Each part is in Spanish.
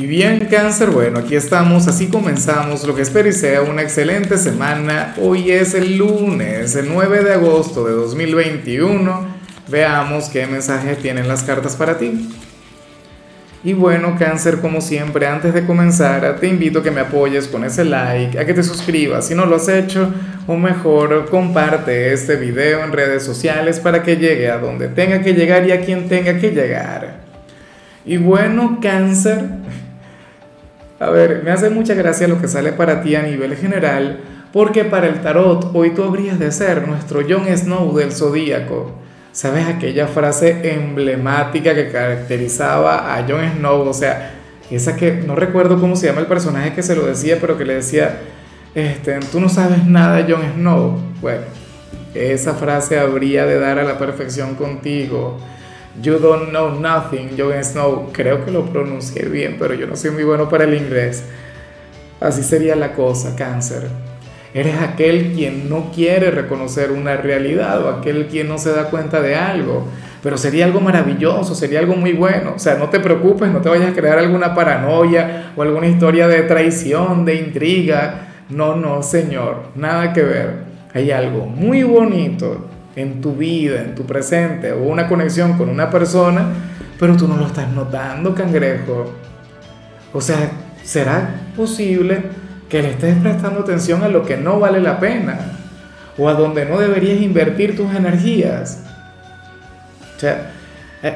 Y bien cáncer, bueno, aquí estamos, así comenzamos lo que espero y sea una excelente semana. Hoy es el lunes, el 9 de agosto de 2021. Veamos qué mensaje tienen las cartas para ti. Y bueno, cáncer, como siempre, antes de comenzar, te invito a que me apoyes con ese like, a que te suscribas si no lo has hecho, o mejor, comparte este video en redes sociales para que llegue a donde tenga que llegar y a quien tenga que llegar. Y bueno, cáncer, a ver, me hace mucha gracia lo que sale para ti a nivel general, porque para el tarot hoy tú habrías de ser nuestro Jon Snow del zodíaco. ¿Sabes aquella frase emblemática que caracterizaba a Jon Snow? O sea, esa que no recuerdo cómo se llama el personaje que se lo decía, pero que le decía, este, tú no sabes nada, Jon Snow. Bueno, esa frase habría de dar a la perfección contigo. You don't know nothing, Jon Snow. Creo que lo pronuncié bien, pero yo no soy muy bueno para el inglés. Así sería la cosa, cáncer. Eres aquel quien no quiere reconocer una realidad o aquel quien no se da cuenta de algo. Pero sería algo maravilloso, sería algo muy bueno. O sea, no te preocupes, no te vayas a crear alguna paranoia o alguna historia de traición, de intriga. No, no, señor, nada que ver. Hay algo muy bonito en tu vida, en tu presente, o una conexión con una persona, pero tú no lo estás notando, cangrejo. O sea, ¿será posible que le estés prestando atención a lo que no vale la pena? O a donde no deberías invertir tus energías. O sea,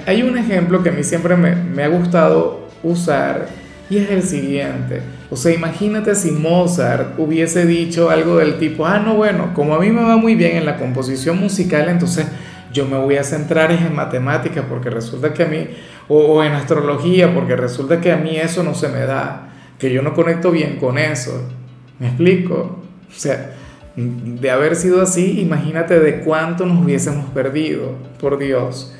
hay un ejemplo que a mí siempre me, me ha gustado usar y es el siguiente. O sea, imagínate si Mozart hubiese dicho algo del tipo, ah, no, bueno, como a mí me va muy bien en la composición musical, entonces yo me voy a centrar en matemáticas porque resulta que a mí, o, en astrología, porque resulta que a mí eso no se me da, que yo no conecto bien con eso. ¿Me explico? O sea, de haber sido así, imagínate de cuánto nos hubiésemos perdido, por Dios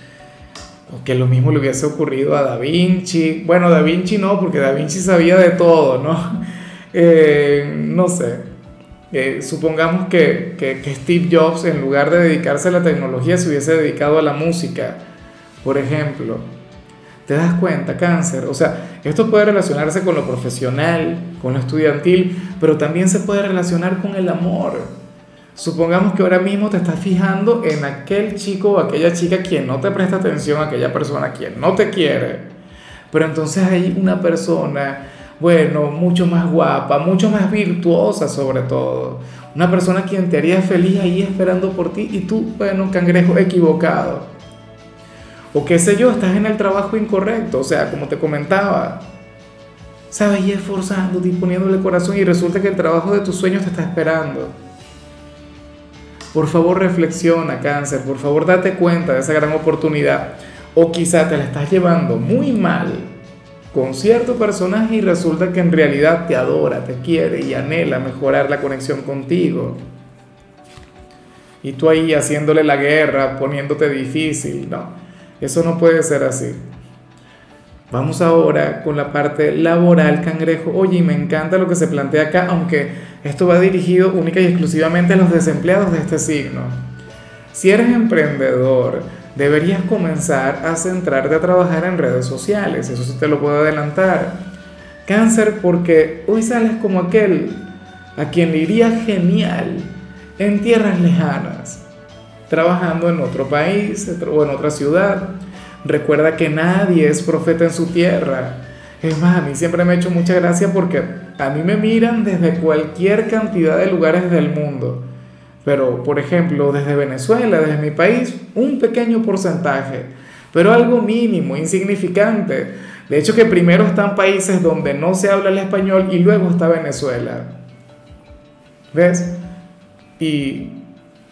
que lo mismo le hubiese ocurrido a Da Vinci. Bueno, Da Vinci no, porque Da Vinci sabía de todo, ¿no? Eh, no sé. Eh, supongamos que, que, que, Steve Jobs, en lugar de dedicarse a la tecnología, se hubiese dedicado a la música, por ejemplo. ¿Te das cuenta, cáncer? O sea, esto puede relacionarse con lo profesional, con lo estudiantil, pero también se puede relacionar con el amor. Supongamos que ahora mismo te estás fijando en aquel chico o aquella chica quien no te presta atención, aquella persona quien no te quiere. Pero entonces hay una persona, bueno, mucho más guapa, mucho más virtuosa sobre todo. Una persona quien te haría feliz ahí esperando por ti y tú, bueno, cangrejo equivocado. O qué sé yo, estás en el trabajo incorrecto, o sea, como te comentaba, sabes, y esforzándote y poniéndole corazón y resulta que el trabajo de tus sueños te está esperando. Por favor reflexiona, cáncer, por favor date cuenta de esa gran oportunidad. O quizá te la estás llevando muy mal con cierto personaje y resulta que en realidad te adora, te quiere y anhela mejorar la conexión contigo. Y tú ahí haciéndole la guerra, poniéndote difícil. No, eso no puede ser así. Vamos ahora con la parte laboral, cangrejo. Oye, me encanta lo que se plantea acá, aunque esto va dirigido única y exclusivamente a los desempleados de este signo. Si eres emprendedor, deberías comenzar a centrarte a trabajar en redes sociales, eso sí te lo puedo adelantar. Cáncer, porque hoy sales como aquel a quien le iría genial en tierras lejanas, trabajando en otro país o en otra ciudad Recuerda que nadie es profeta en su tierra. Es más, a mí siempre me ha hecho mucha gracia porque a mí me miran desde cualquier cantidad de lugares del mundo. Pero, por ejemplo, desde Venezuela, desde mi país, un pequeño porcentaje, pero algo mínimo, insignificante. De hecho, que primero están países donde no se habla el español y luego está Venezuela. ¿Ves? Y,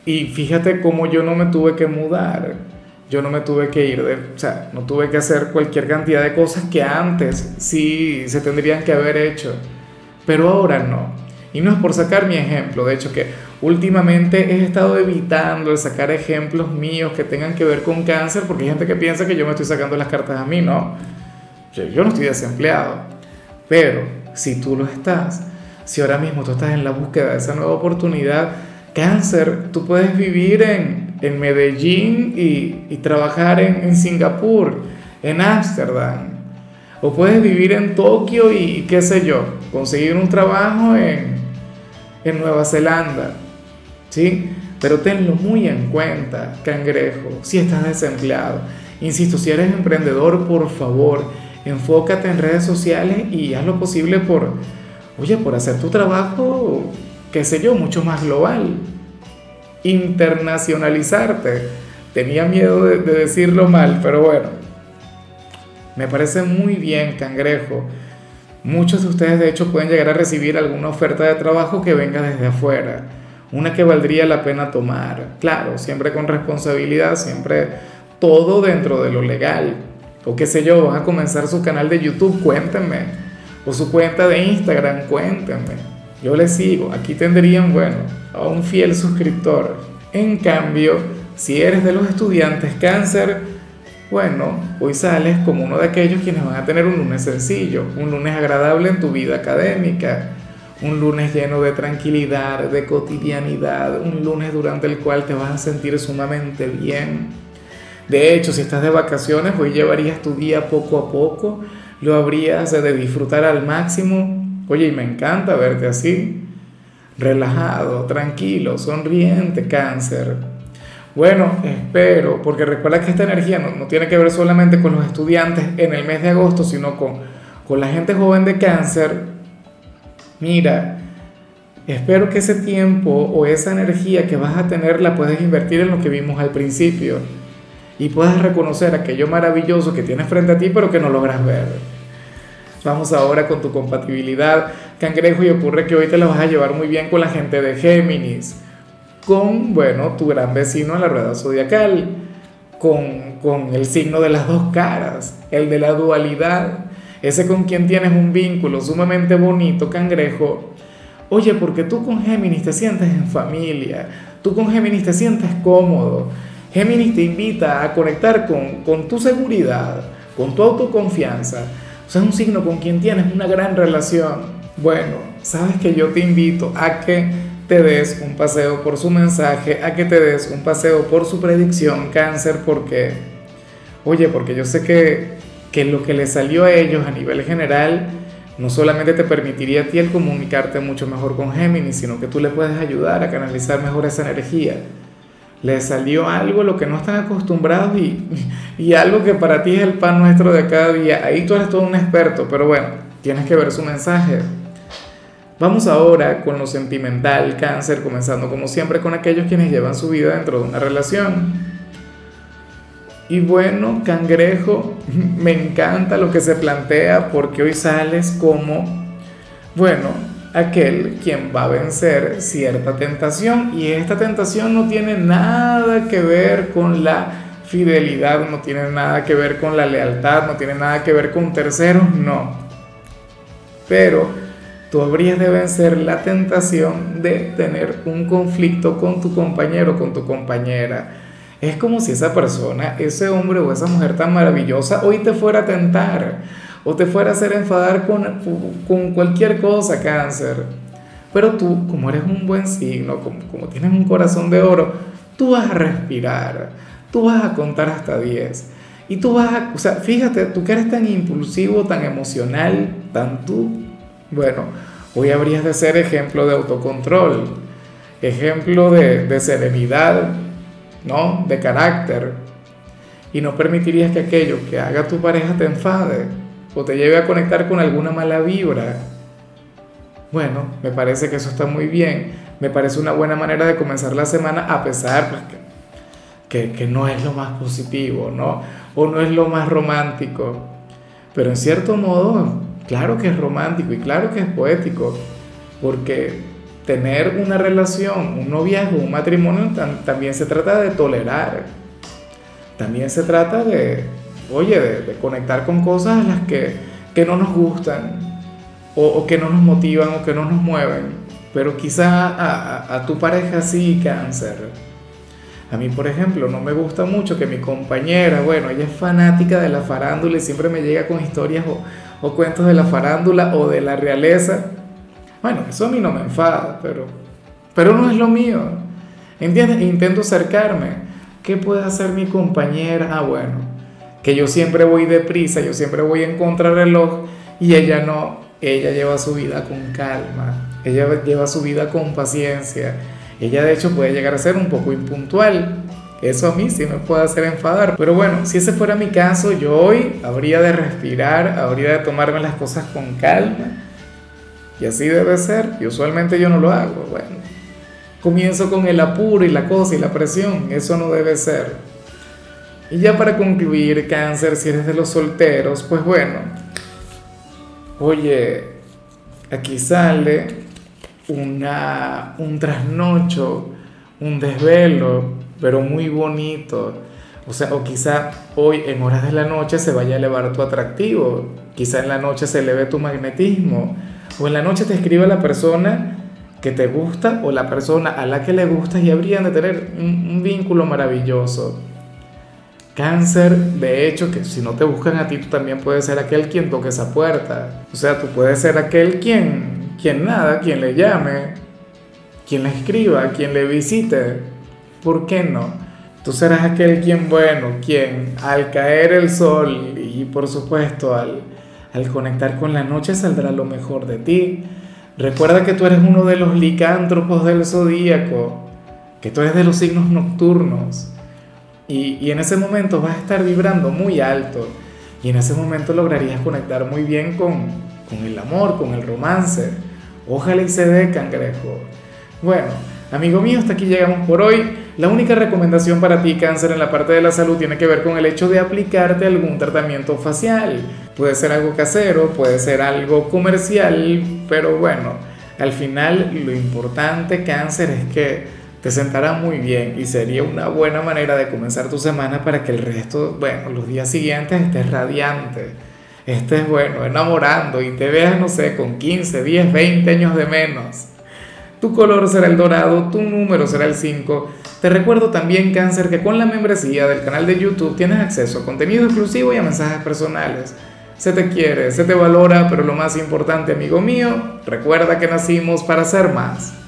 y fíjate cómo yo no me tuve que mudar yo no me tuve que ir, de, o sea, no tuve que hacer cualquier cantidad de cosas que antes sí se tendrían que haber hecho, pero ahora no. Y no es por sacar mi ejemplo, de hecho que últimamente he estado evitando el sacar ejemplos míos que tengan que ver con cáncer, porque hay gente que piensa que yo me estoy sacando las cartas a mí, no. Yo, no estoy desempleado, pero si tú lo estás, si ahora mismo tú estás en la búsqueda de esa nueva oportunidad, cáncer, tú puedes vivir en, en Medellín y, trabajar en, Singapur, en Ámsterdam. O puedes vivir en Tokio y qué sé yo, conseguir un trabajo en, en Nueva Zelanda. ¿Sí? Pero tenlo muy en cuenta, cangrejo, si estás desempleado. Insisto, si eres emprendedor, por favor, enfócate en redes sociales y haz lo posible por, oye, por hacer tu trabajo, qué sé yo, mucho más global. Internacionalizarte. Tenía miedo de, de decirlo mal, pero bueno, me parece muy bien, cangrejo. Muchos de ustedes de hecho pueden llegar a recibir alguna oferta de trabajo que venga desde afuera, una que valdría la pena tomar, claro, siempre con responsabilidad, siempre todo dentro de lo legal. O qué sé yo, van a comenzar su canal de YouTube, cuéntenme. O su cuenta de Instagram, cuéntenme. Yo les sigo, aquí tendrían, bueno, a un fiel suscriptor. En cambio, si eres de los estudiantes cáncer, bueno, hoy sales como uno de aquellos quienes van a tener un lunes sencillo, un lunes agradable en tu vida académica, un lunes lleno de tranquilidad, de cotidianidad, un lunes durante el cual te vas a sentir sumamente bien. De hecho, si estás de vacaciones, hoy llevarías tu día poco a poco, lo habrías de disfrutar al máximo. Oye, y me encanta verte así, relajado, tranquilo, sonriente, cáncer. Bueno, espero, porque recuerda que esta energía no, tiene que ver solamente con los estudiantes en el mes de agosto, sino con, con la gente joven de cáncer. Mira, espero que ese tiempo o esa energía que vas a tener la puedas invertir en lo que vimos al principio y puedas reconocer aquello maravilloso que tienes frente a ti pero que no logras ver. Vamos ahora con tu compatibilidad, cangrejo, y ocurre que hoy te la vas a llevar muy bien con la gente de Géminis con, bueno, tu gran vecino en la rueda zodiacal, con, con el signo de las dos caras, el de la dualidad, ese con quien tienes un vínculo sumamente bonito, cangrejo. Oye, porque tú con Géminis te sientes en familia, tú con Géminis te sientes cómodo. Géminis te invita a conectar con, con tu seguridad, con tu autoconfianza. O sea, es un signo con quien tienes una gran relación. Bueno, sabes que yo te invito a que te des un paseo por su mensaje, a que te des un paseo por su predicción, cáncer, porque, oye, porque yo sé que, que lo que le salió a ellos a nivel general no solamente te permitiría a ti el comunicarte mucho mejor con Géminis, sino que tú le puedes ayudar a canalizar mejor esa energía. Le salió algo lo que no están acostumbrados y, y algo que para ti es el pan nuestro de cada día. Ahí tú eres todo un experto, pero bueno, tienes que ver su mensaje. Vamos ahora con lo sentimental, cáncer, comenzando como siempre con aquellos quienes llevan su vida dentro de una relación. Y bueno, cangrejo, me encanta lo que se plantea porque hoy sales como, bueno, aquel quien va a vencer cierta tentación y esta tentación no tiene nada que ver con la fidelidad, no tiene nada que ver con la lealtad, no tiene nada que ver con terceros, no. Pero tú habrías de vencer la tentación de tener un conflicto con tu compañero, con tu compañera. Es como si esa persona, ese hombre o esa mujer tan maravillosa, hoy te fuera a tentar o te fuera a hacer enfadar con, con cualquier cosa, cáncer. Pero tú, como eres un buen signo, como, como tienes un corazón de oro, tú vas a respirar, tú vas a contar hasta 10. Y tú vas a, o sea, fíjate, tú que eres tan impulsivo, tan emocional, tan tú, bueno, hoy habrías de ser ejemplo de autocontrol, ejemplo de, serenidad, ¿no? De carácter. Y no permitirías que aquello que haga tu pareja te enfade o te lleve a conectar con alguna mala vibra. Bueno, me parece que eso está muy bien. Me parece una buena manera de comenzar la semana a pesar pues, que, que no es lo más positivo, ¿no? O no es lo más romántico. Pero en cierto modo Claro que es romántico y claro que es poético, porque tener una relación, un noviazgo, un matrimonio, también se trata de tolerar, también se trata de, oye, de, conectar con cosas las que, que no nos gustan, o, que no nos motivan, o que no nos mueven, pero quizá a, a tu pareja sí, cáncer. A mí, por ejemplo, no me gusta mucho que mi compañera, bueno, ella es fanática de la farándula y siempre me llega con historias o, o cuentos de la farándula o de la realeza. Bueno, eso a mí no me enfada, pero, pero no es lo mío. ¿Entiendes? Intento acercarme. ¿Qué puede hacer mi compañera? Ah, bueno, que yo siempre voy deprisa, yo siempre voy en contrarreloj y ella no, ella lleva su vida con calma, ella lleva su vida con paciencia, ella de hecho puede llegar a ser un poco impuntual. Eso a mí sí me puede hacer enfadar. Pero bueno, si ese fuera mi caso, yo hoy habría de respirar, habría de tomarme las cosas con calma. Y así debe ser. Y usualmente yo no lo hago. Bueno, comienzo con el apuro y la cosa y la presión. Eso no debe ser. Y ya para concluir, cáncer, si eres de los solteros, pues bueno, oye, aquí sale una, un trasnocho, un desvelo, pero muy bonito. O sea, o quizá hoy en horas de la noche se vaya a elevar tu atractivo, quizá en la noche se eleve tu magnetismo, o en la noche te escriba la persona que te gusta o la persona a la que le gustas y habrían de tener un, un vínculo maravilloso. Cáncer, de hecho, que si no te buscan a ti, tú también puedes ser aquel quien toque esa puerta. O sea, tú puedes ser aquel quien, quien nada, quien le llame, quien le escriba, quien le visite. ¿Por qué no? Tú serás aquel quien bueno, quien al caer el sol y por supuesto al, al conectar con la noche saldrá lo mejor de ti. Recuerda que tú eres uno de los licántropos del zodíaco, que tú eres de los signos nocturnos y, en ese momento vas a estar vibrando muy alto y en ese momento lograrías conectar muy bien con, con el amor, con el romance. Ojalá y se dé, cangrejo. Bueno, amigo mío, hasta aquí llegamos por hoy. La única recomendación para ti, cáncer, en la parte de la salud tiene que ver con el hecho de aplicarte algún tratamiento facial. Puede ser algo casero, puede ser algo comercial, pero bueno, al final lo importante, cáncer, es que te sentará muy bien y sería una buena manera de comenzar tu semana para que el resto, bueno, los días siguientes estés radiante, estés, bueno, enamorando y te veas, no sé, con 15, 10, 20 años de menos. Tu color será el dorado, tu número será el 5. Te recuerdo también, cáncer, que con la membresía del canal de YouTube tienes acceso a contenido exclusivo y a mensajes personales. Se te quiere, se te valora, pero lo más importante, amigo mío, recuerda que nacimos para ser más.